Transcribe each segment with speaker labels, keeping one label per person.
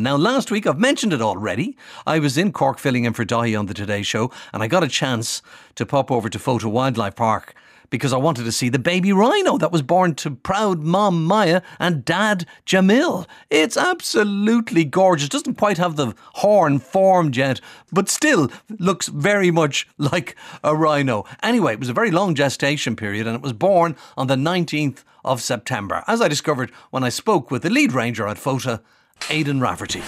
Speaker 1: Now, last week, I've mentioned it already. I was in Cork filling in for Dáithí on the Today Show, and I got a chance to pop over to Fota Wildlife Park because I wanted to see the baby rhino that was born to proud mom Maya and dad Jamil. It's absolutely gorgeous. Doesn't quite have the horn formed yet, but still looks very much like a rhino. Anyway, it was a very long gestation period and it was born on the 19th of September, as I discovered when I spoke with the lead ranger at Fota. Aidan Rafferty.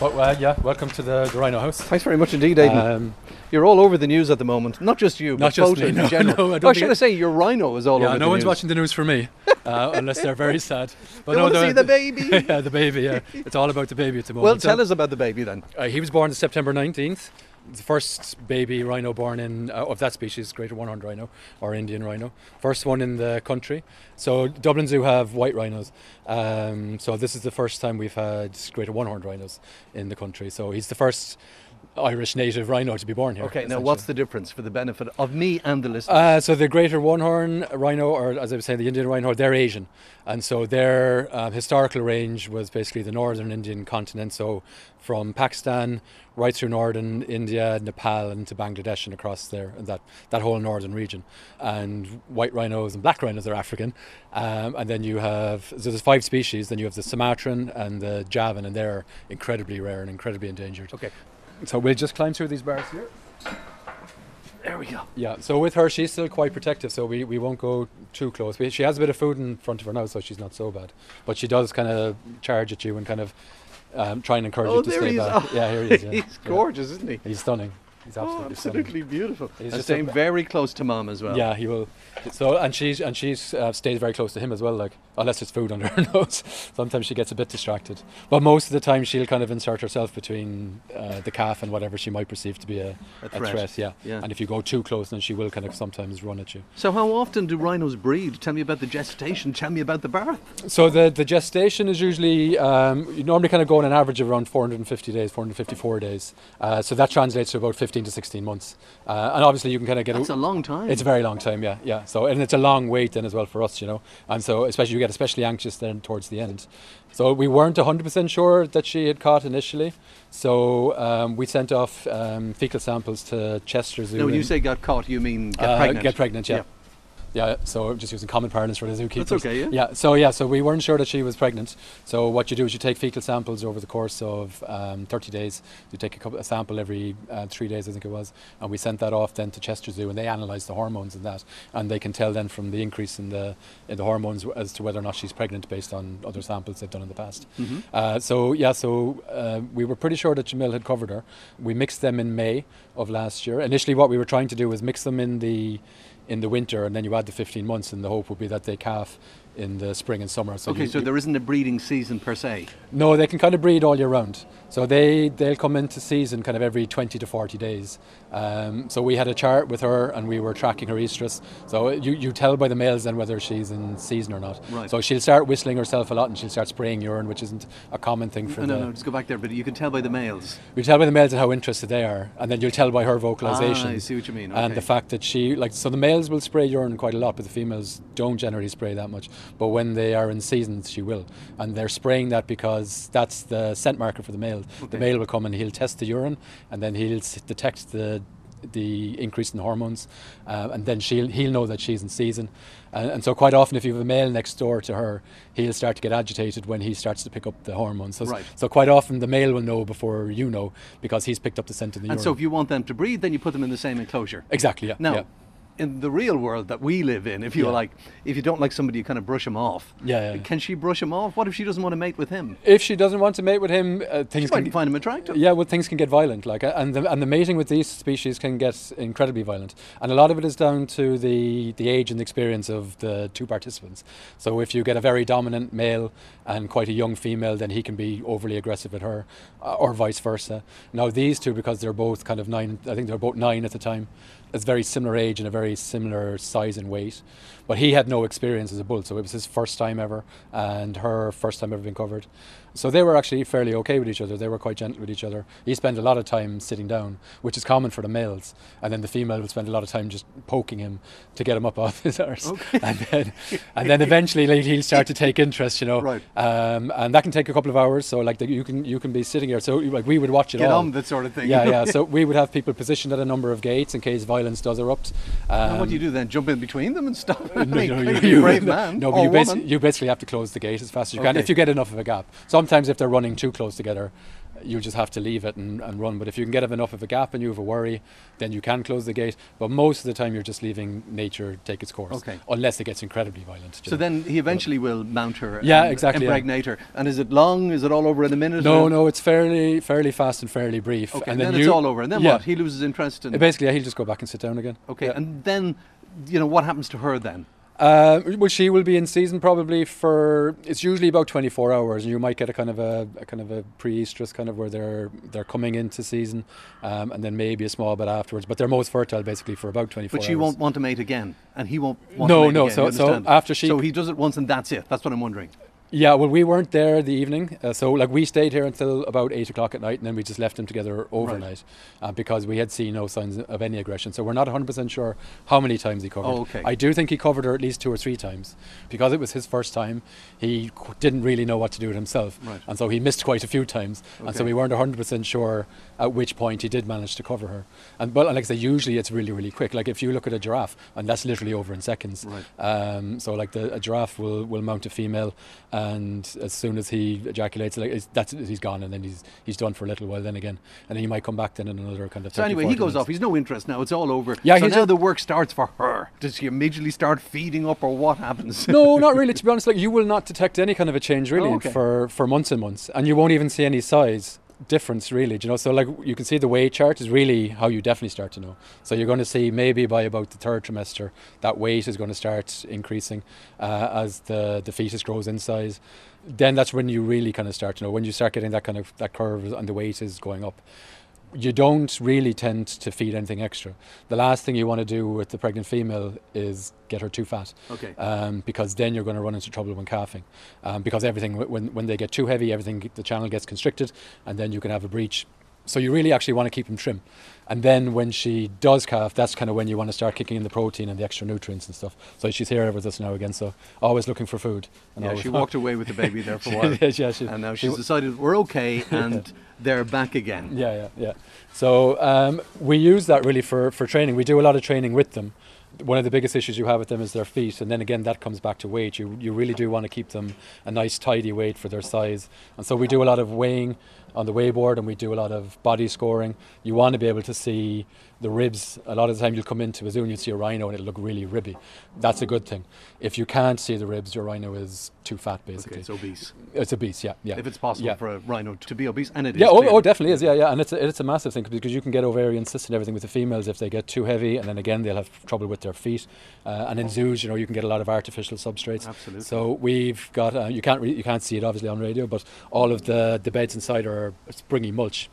Speaker 2: Well, uh, yeah, welcome to the, the Rhino House.
Speaker 3: Thanks very much indeed, Aidan. Um, you're all over the news at the moment. Not just you,
Speaker 2: not
Speaker 3: but
Speaker 2: just me,
Speaker 3: in
Speaker 2: no,
Speaker 3: general.
Speaker 2: No, I
Speaker 3: don't oh, should I say your rhino is all
Speaker 2: yeah,
Speaker 3: over Yeah,
Speaker 2: no
Speaker 3: the
Speaker 2: one's
Speaker 3: news.
Speaker 2: watching the news for me, uh, unless they're very sad.
Speaker 3: But they no, want to see the baby.
Speaker 2: yeah, the baby. Yeah, it's all about the baby at the moment.
Speaker 3: Well, tell so, us about the baby then.
Speaker 2: Uh, he was born September 19th the first baby rhino born in uh, of that species, greater one-horned rhino or Indian rhino, first one in the country. So Dublin Zoo have white rhinos. Um, so this is the first time we've had greater one-horned rhinos in the country. So he's the first Irish native rhino to be born here.
Speaker 3: Okay, now what's the difference for the benefit of me and the listeners?
Speaker 2: Uh, so the greater one-horn rhino, or as I was saying, the Indian rhino, they're Asian, and so their uh, historical range was basically the northern Indian continent, so from Pakistan right through northern India, Nepal, and to Bangladesh and across there, and that, that whole northern region. And white rhinos and black rhinos are African. Um, and then you have, so there's five species, then you have the Sumatran and the Javan, and they're incredibly rare and incredibly endangered.
Speaker 3: Okay.
Speaker 2: So we'll just climb through these bars here.
Speaker 3: There we go.
Speaker 2: Yeah, so with her, she's still quite protective, so we, we won't go too close. We, she has a bit of food in front of her now, so she's not so bad. But she does kind of charge at you and kind of um, try and encourage
Speaker 3: oh,
Speaker 2: you to stay back.
Speaker 3: Oh,
Speaker 2: yeah, here he is. Yeah.
Speaker 3: he's gorgeous,
Speaker 2: yeah.
Speaker 3: isn't he?
Speaker 2: He's stunning. He's
Speaker 3: absolutely,
Speaker 2: oh,
Speaker 3: absolutely beautiful.
Speaker 2: He's
Speaker 3: and staying very close to mom as well.
Speaker 2: Yeah, he will. So and she's and she's uh, stays very close to him as well. Like unless there's food under her nose, sometimes she gets a bit distracted. But most of the time, she'll kind of insert herself between uh, the calf and whatever she might perceive to be a,
Speaker 3: a,
Speaker 2: threat. a threat. Yeah.
Speaker 3: yeah.
Speaker 2: And if you go too close, then she will kind of sometimes run at you.
Speaker 3: So how often do rhinos breed? Tell me about the gestation. Tell me about the birth.
Speaker 2: So the the gestation is usually um, you normally kind of go on an average of around 450 days, 454 days. Uh, so that translates to about 15 to 16 months. Uh, and obviously, you can kind of get
Speaker 3: That's a, a long time.
Speaker 2: It's a very long time, yeah, yeah. So and it's a long wait then as well for us, you know. And so especially you get especially anxious then towards the end. So we weren't 100% sure that she had caught initially. So um, we sent off um, fecal samples to Chester Zoo.
Speaker 3: Now, when you say got caught, you mean get
Speaker 2: uh,
Speaker 3: pregnant?
Speaker 2: Get pregnant, yeah. yeah. Yeah, so just using common parlance for the zookeepers.
Speaker 3: That's okay, yeah.
Speaker 2: Yeah, so yeah, so we weren't sure that she was pregnant. So what you do is you take fecal samples over the course of um, 30 days. You take a, couple, a sample every uh, three days, I think it was, and we sent that off then to Chester Zoo, and they analysed the hormones in that, and they can tell then from the increase in the in the hormones as to whether or not she's pregnant based on other samples they've done in the past.
Speaker 3: Mm-hmm.
Speaker 2: Uh, so yeah, so uh, we were pretty sure that Jamil had covered her. We mixed them in May of last year. Initially, what we were trying to do was mix them in the in the winter, and then you add the 15 months, and the hope would be that they calf in the spring and summer.
Speaker 3: So okay,
Speaker 2: you,
Speaker 3: so there isn't a breeding season per se.
Speaker 2: No, they can kind of breed all year round. So they they'll come into season kind of every 20 to 40 days. Um, so we had a chart with her, and we were tracking her estrus. So you, you tell by the males then whether she's in season or not.
Speaker 3: Right.
Speaker 2: So she'll start whistling herself a lot, and she'll start spraying urine, which isn't a common thing for.
Speaker 3: No,
Speaker 2: the,
Speaker 3: no, no. Just go back there, but you can tell by the males.
Speaker 2: You tell by the males how interested they are, and then you'll tell by her vocalization.
Speaker 3: Ah, I see what you mean. Okay.
Speaker 2: And the fact that she like so the males will spray urine quite a lot, but the females don't generally spray that much. But when they are in season, she will, and they're spraying that because that's the scent marker for the male.
Speaker 3: Okay.
Speaker 2: The male will come and he'll test the urine, and then he'll detect the the increase in hormones, uh, and then she'll he'll know that she's in season, and, and, so quite often if you have a male next door to her, he'll start to get agitated when he starts to pick up the hormones. So,
Speaker 3: right.
Speaker 2: so quite often the male will know before you know because he's picked up the scent in the
Speaker 3: and
Speaker 2: urine.
Speaker 3: so if you want them to breed, then you put them in the same enclosure.
Speaker 2: Exactly. Yeah.
Speaker 3: Now.
Speaker 2: Yeah
Speaker 3: in the real world that we live in, if you
Speaker 2: yeah.
Speaker 3: like, if you don't like somebody, you kind of brush him off.
Speaker 2: Yeah, yeah,
Speaker 3: Can she brush him off? What if she doesn't want to mate with him?
Speaker 2: If she doesn't want to mate with him, uh, things
Speaker 3: she
Speaker 2: can
Speaker 3: find him attractive.
Speaker 2: Yeah, well, things can get violent. Like, uh, and the, and the mating with these species can get incredibly violent, and a lot of it is down to the the age and the experience of the two participants. So if you get a very dominant male and quite a young female, then he can be overly aggressive at her, uh, or vice versa. Now these two, because they're both kind of nine, I think they're both nine at the time. It's very similar age and a very similar size and weight. But he had no experience as a bull, so it was his first time ever, and her first time ever being covered. So they were actually fairly okay with each other. They were quite gentle with each other. He spent a lot of time sitting down, which is common for the males, and then the female would spend a lot of time just poking him to get him up off his arse,
Speaker 3: Okay.
Speaker 2: And then, and then eventually like, he'll start to take interest, you know.
Speaker 3: Right.
Speaker 2: Um, and that can take a couple of hours. So like the, you can you can be sitting here. So like we would watch it
Speaker 3: Get
Speaker 2: all.
Speaker 3: on that sort of thing.
Speaker 2: Yeah, yeah. So we would have people positioned at a number of gates in case violence does erupt. Um,
Speaker 3: And what do you do then? Jump in between them and stop?
Speaker 2: No, no, you,
Speaker 3: you're a brave man.
Speaker 2: No, but you, basi- you basically have to close the gate as fast as you can if you get enough of a gap. Sometimes if they're running too close together, you just have to leave it and, and run. But if you can get enough of a gap and you have a worry, then you can close the gate. But most of the time, you're just leaving nature take its course.
Speaker 3: Okay.
Speaker 2: Unless it gets incredibly violent.
Speaker 3: So
Speaker 2: know.
Speaker 3: then he eventually will mount her.
Speaker 2: Yeah,
Speaker 3: and
Speaker 2: exactly, yeah.
Speaker 3: Impregnate her. And is it long? Is it all over in a minute?
Speaker 2: No,
Speaker 3: or-
Speaker 2: no, it's fairly fairly fast and fairly brief.
Speaker 3: Okay,
Speaker 2: and
Speaker 3: then,
Speaker 2: you,
Speaker 3: it's all over. And then
Speaker 2: yeah.
Speaker 3: what? He loses interest in.
Speaker 2: Basically, yeah, he'll just go back and sit down again.
Speaker 3: Okay,
Speaker 2: Yeah.
Speaker 3: and then, you know, what happens to her then?
Speaker 2: Uh, well, she will be in season probably for. It's usually about twenty four hours, and you might get a kind of a, a kind of a pre-estrus kind of where they're they're coming into season, um, and then maybe a small bit afterwards. But they're most fertile basically for about twenty four.
Speaker 3: But she
Speaker 2: hours.
Speaker 3: won't want to mate again, and he won't want
Speaker 2: No,
Speaker 3: to mate
Speaker 2: no,
Speaker 3: again.
Speaker 2: so- so after she-
Speaker 3: So he does it once and that's it. That's what I'm wondering.
Speaker 2: Yeah, well, we weren't there the evening, uh, so like we stayed here until about eight o'clock at night, and then we just left them together overnight uh, because we had seen no signs of any aggression. So we're not 100% sure how many times he covered.
Speaker 3: Oh, okay.
Speaker 2: I do think he covered her at least two or three times because it was his first time. He qu- didn't really know what to do with himself,
Speaker 3: Right.
Speaker 2: and so he missed quite a few times, and so we weren't 100% sure at which point he did manage to cover her. And but like I say, usually it's really really quick. Like if you look at a giraffe, and that's literally over in seconds.
Speaker 3: Right.
Speaker 2: Um, so like the a giraffe will, will mount a female, and as soon as he ejaculates, like that's he's gone, and then he's he's done for a little while. Then again, and then he might come back then in another kind of.
Speaker 3: So anyway, he goes
Speaker 2: minutes.
Speaker 3: off. He's no interest now. It's all over.
Speaker 2: Yeah,
Speaker 3: so now
Speaker 2: a-
Speaker 3: the work starts for her. Does she immediately start feeding up, or what happens?
Speaker 2: no, not really. To be honest, like you will not detect any kind of a change really
Speaker 3: Oh, okay.
Speaker 2: for for months and months, and you won't even see any size difference really. You know, so like you can see the weight chart is really how you definitely start to know. So you're going to see maybe by about the third trimester that weight is going to start increasing uh, as the the fetus grows in size. Then that's when you really kind of start to know when you start getting that kind of that curve and the weight is going up. You don't really tend to feed anything extra. The last thing you want to do with the pregnant female is get her too fat.
Speaker 3: Okay.
Speaker 2: Um, because then you're going to run into trouble when calving. Um, because everything, when, when they get too heavy, everything, the channel gets constricted and then you can have a breach. So you really actually want to keep them trim. And then when she does calf, that's kind of when you want to start kicking in the protein and the extra nutrients and stuff. So she's here with us now again, so always looking for food. And
Speaker 3: Yeah, she walked away with the baby there for a while.
Speaker 2: yeah, yeah, she-
Speaker 3: and now she's
Speaker 2: w-
Speaker 3: decided we're okay and they're back again.
Speaker 2: Yeah, yeah, yeah. So um, we use that really for, for training. We do a lot of training with them. One of the biggest issues you have with them is their feet, and then again that comes back to weight. You you really do want to keep them a nice tidy weight for their size, and so we do a lot of weighing on the weigh board, and we do a lot of body scoring. You want to be able to see the ribs. A lot of the time you'll come into a zoo and you'll see a rhino and it'll look really ribby. That's a good thing. If you can't see the ribs, your rhino is too fat basically.
Speaker 3: Okay, it's obese.
Speaker 2: it's obese, yeah, yeah.
Speaker 3: If it's possible
Speaker 2: yeah.
Speaker 3: for a rhino to be obese, and it is.
Speaker 2: Yeah, oh, oh, definitely is. Yeah, yeah, and it's a, it's a massive thing because you can get ovarian cysts and everything with the females if they get too heavy, and then again they'll have trouble with their feet. Uh, and in zoos, you know, you can get a lot of artificial substrates.
Speaker 3: Absolutely.
Speaker 2: So we've got uh, you can't re- you can't see it obviously on radio, but all of the the beds inside are springy mulch.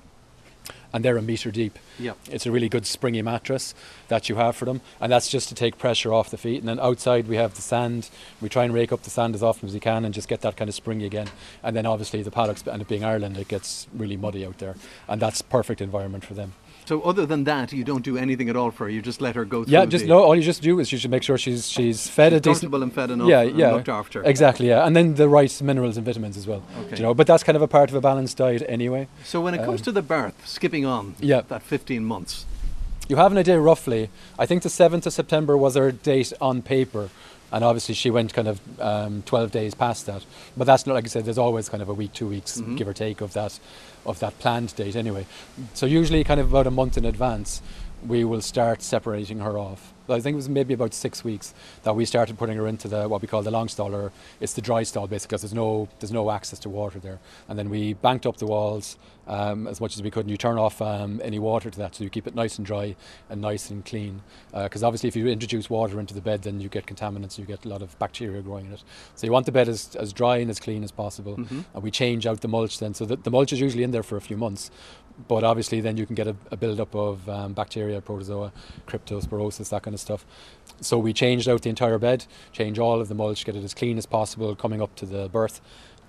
Speaker 2: And they're a meter deep.
Speaker 3: Yep.
Speaker 2: It's a really good springy mattress that you have for them, and that's just to take pressure off the feet. And then outside we have the sand. We try and rake up the sand as often as we can, and just get that kind of springy again. And then obviously the paddocks, and it being Ireland, it gets really muddy out there, and that's perfect environment for them.
Speaker 3: So other than that, you don't do anything at all for her. You just let her go through.
Speaker 2: Yeah, just no. All you just do is you should make sure she's she's fed a decent.
Speaker 3: and fed enough.
Speaker 2: Yeah,
Speaker 3: and
Speaker 2: yeah,
Speaker 3: looked after.
Speaker 2: Exactly, yeah, and then the right minerals and vitamins as well.
Speaker 3: Okay.
Speaker 2: You know, but that's kind of a part of a balanced diet anyway.
Speaker 3: So when it comes
Speaker 2: Um,
Speaker 3: to the birth, skipping on,
Speaker 2: Yeah.
Speaker 3: that 15 months.
Speaker 2: You have an idea roughly. I think the 7th of September was her date on paper. And obviously, she went kind of um, 12 days past that. But that's not, like I said, there's always kind of a week, two weeks,
Speaker 3: Mhm.
Speaker 2: give or take, of that, of that planned date anyway. So, usually, kind of about a month in advance, we will start separating her off. I think it was maybe about six weeks that we started putting her into the what we call the long stall, or it's the dry stall basically, because there's no there's no access to water there. And then we banked up the walls um, as much as we could, and you turn off um, any water to that, so you keep it nice and dry and nice and clean. Because obviously, if you introduce water into the bed, then you get contaminants, you get a lot of bacteria growing in it. So you want the bed as, as dry and as clean as possible.
Speaker 3: Mhm.
Speaker 2: And we change out the mulch then, so that the mulch is usually in there for a few months. But obviously, then you can get a, a build-up of um, bacteria, protozoa, cryptosporosis, that kind of kind of stuff. So we changed out the entire bed, change all of the mulch, get it as clean as possible coming up to the birth.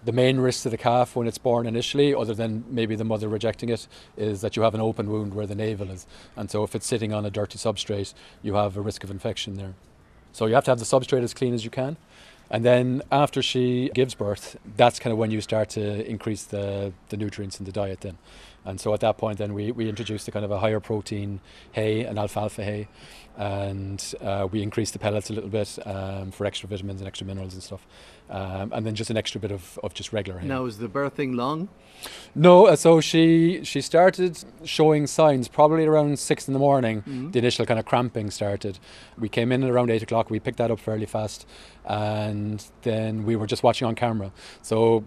Speaker 2: The main risk to the calf when it's born initially, other than maybe the mother rejecting it, is that you have an open wound where the navel is. And so if it's sitting on a dirty substrate, you have a risk of infection there. So you have to have the substrate as clean as you can. And then after she gives birth, that's kind of when you start to increase the, the nutrients in the diet then. And so at that point, then we, we introduced a kind of a higher protein hay, an alfalfa hay, and uh, we increased the pellets a little bit um, for extra vitamins and extra minerals and stuff. Um, and then just an extra bit of, of just regular hay.
Speaker 3: Now, is the birthing long?
Speaker 2: No, uh, so she she started showing signs probably around six in the morning.
Speaker 3: Mm-hmm.
Speaker 2: The initial kind of cramping started. We came in at around eight o'clock. We picked that up fairly fast, and then we were just watching on camera. So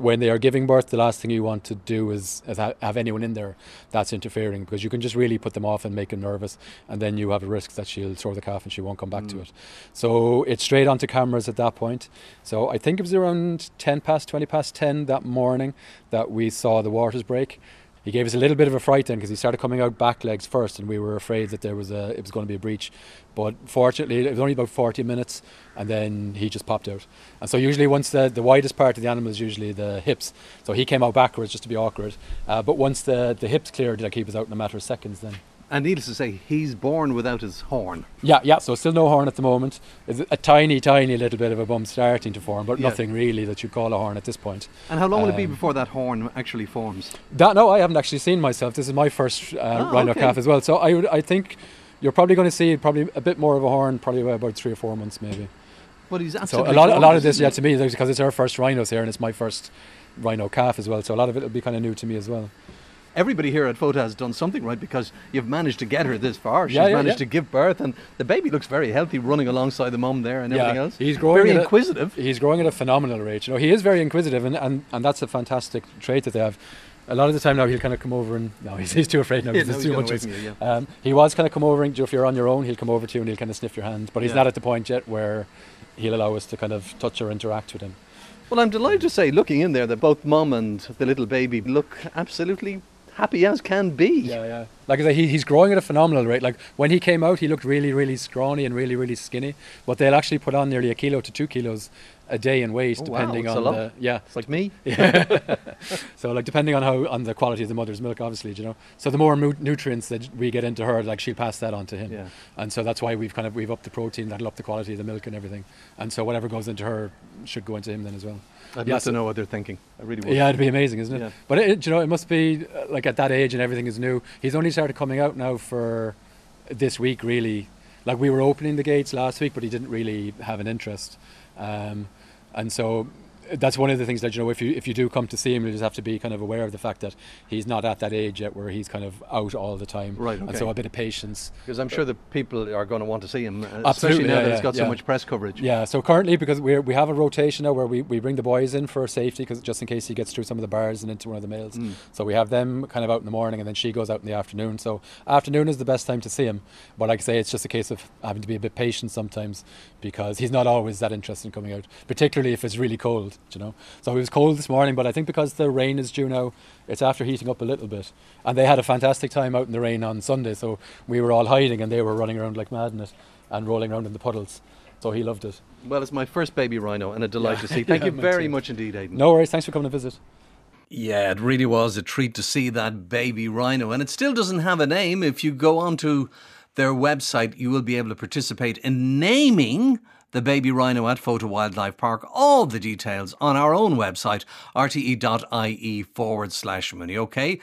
Speaker 2: when they are giving birth, the last thing you want to do is, is ha- have anyone in there that's interfering because you can just really put them off and make them nervous, and then you have a risk that she'll throw the calf and she won't come back to mm. it. So it's straight onto cameras at that point. So I think it was around 10 past, 20 past 10 that morning that we saw the waters break. He gave us a little bit of a fright then because he started coming out back legs first, and we were afraid that there was a it was going to be a breach. But fortunately, it was only about 40 minutes, and then he just popped out. And so usually, once the the widest part of the animal is usually the hips, so he came out backwards just to be awkward. Uh, but once the the hips cleared, like he was out in a matter of seconds then.
Speaker 3: And needless to say, he's born without his horn.
Speaker 2: Yeah, yeah. So still no horn at the moment. There's a tiny, tiny little bit of a bump starting to form, but
Speaker 3: Yeah.
Speaker 2: nothing really that you call a horn at this point.
Speaker 3: And how long will it be
Speaker 2: Um,
Speaker 3: before that horn actually forms?
Speaker 2: That no, I haven't actually seen myself. This is my first uh,
Speaker 3: Ah,
Speaker 2: rhino
Speaker 3: okay.
Speaker 2: calf as well. So I would, I think you're probably going to see probably a bit more of a horn, probably about- three or four months maybe.
Speaker 3: But he's
Speaker 2: So a lot, a lot of this, yeah, to me, because it's our first rhinos here, and it's my first rhino calf as well. So a lot of it will be kind of new to me as well.
Speaker 3: Everybody here at FOTA has done something right because you've managed to get her this far. She's
Speaker 2: Yeah, yeah,
Speaker 3: managed
Speaker 2: yeah.
Speaker 3: to give birth, and the baby looks very healthy, running alongside the mum there and everything else.
Speaker 2: he's growing
Speaker 3: very
Speaker 2: at a-
Speaker 3: inquisitive.
Speaker 2: He's growing at a phenomenal rate. You know, he is very inquisitive, and, and, and that's a fantastic trait that they have. A lot of the time now, he'll kind of come over and no, he's, he's too afraid now
Speaker 3: Yeah,
Speaker 2: because
Speaker 3: no,
Speaker 2: there's
Speaker 3: he's
Speaker 2: too much.
Speaker 3: you, yeah.
Speaker 2: Um, he was kind of come over and if you're on your own, he'll come over to you and he'll kind of sniff your hand. But he's
Speaker 3: Yeah.
Speaker 2: not at the point yet where he'll allow us to kind of touch or interact with him.
Speaker 3: Well, I'm delighted to say, looking in there, that both mum and the little baby look absolutely happy as can be.
Speaker 2: Yeah, yeah. Like I say, he, he's growing at a phenomenal rate. Like when he came out, he looked really, really scrawny and really, really skinny. But they'll actually put on nearly a kilo to two kilos a day in weight,
Speaker 3: Oh, wow,
Speaker 2: depending
Speaker 3: a
Speaker 2: on
Speaker 3: lot.
Speaker 2: the yeah.
Speaker 3: It's like me. Yeah.
Speaker 2: So like depending on how on the quality of the mother's milk, obviously, you know. So the more mu- nutrients that we get into her, like she'll pass that on to him.
Speaker 3: Yeah.
Speaker 2: And so that's why we've kind of we've upped the protein, that'll up the quality of the milk and everything. And so whatever goes into her should go into him then as well.
Speaker 3: I'd
Speaker 2: Yeah,
Speaker 3: love
Speaker 2: so-
Speaker 3: to know what they're thinking. I really would.
Speaker 2: Yeah, it'd be amazing, isn't it?
Speaker 3: Yeah.
Speaker 2: But it, you know, it must be uh, like at that age and everything is new. He's only started coming out now for this week, really. Like we were opening the gates last week, but he didn't really have an interest, um, and so that's one of the things that you know if you if you do come to see him, you just have to be kind of aware of the fact that he's not at that age yet where he's kind of out all the time.
Speaker 3: Right,
Speaker 2: And so a bit of patience.
Speaker 3: Because I'm sure the people are going to want to see him, uh, especially now
Speaker 2: yeah,
Speaker 3: that it's
Speaker 2: yeah,
Speaker 3: got so much press coverage.
Speaker 2: Yeah, so currently because we we have a rotation now where we, we bring the boys in for safety because just in case he gets through some of the bars and into one of the males.
Speaker 3: Mm.
Speaker 2: So we have them kind of out in the morning and then she goes out in the afternoon. So afternoon is the best time to see him. But like I say, it's just a case of having to be a bit patient sometimes because he's not always that interested in coming out, particularly if it's really cold, you know. So it was cold this morning, but I think because the rain is due now, it's after heating up a little bit. And they had a fantastic time out in the rain on Sunday, so we were all hiding and they were running around like mad in it and rolling around in the puddles. So he loved it.
Speaker 3: Well, it's my first baby rhino, and a delight
Speaker 2: Yeah.
Speaker 3: to see. Thank
Speaker 2: Yeah,
Speaker 3: you very
Speaker 2: too.
Speaker 3: much indeed, Aidan.
Speaker 2: No worries. Thanks for coming to visit.
Speaker 1: Yeah, it really was a treat to see that baby rhino. And it still doesn't have a name. If you go onto their website, you will be able to participate in naming the baby rhino at Fota Wildlife Park. All the details on our own website, rte.ie forward slash money. Okay,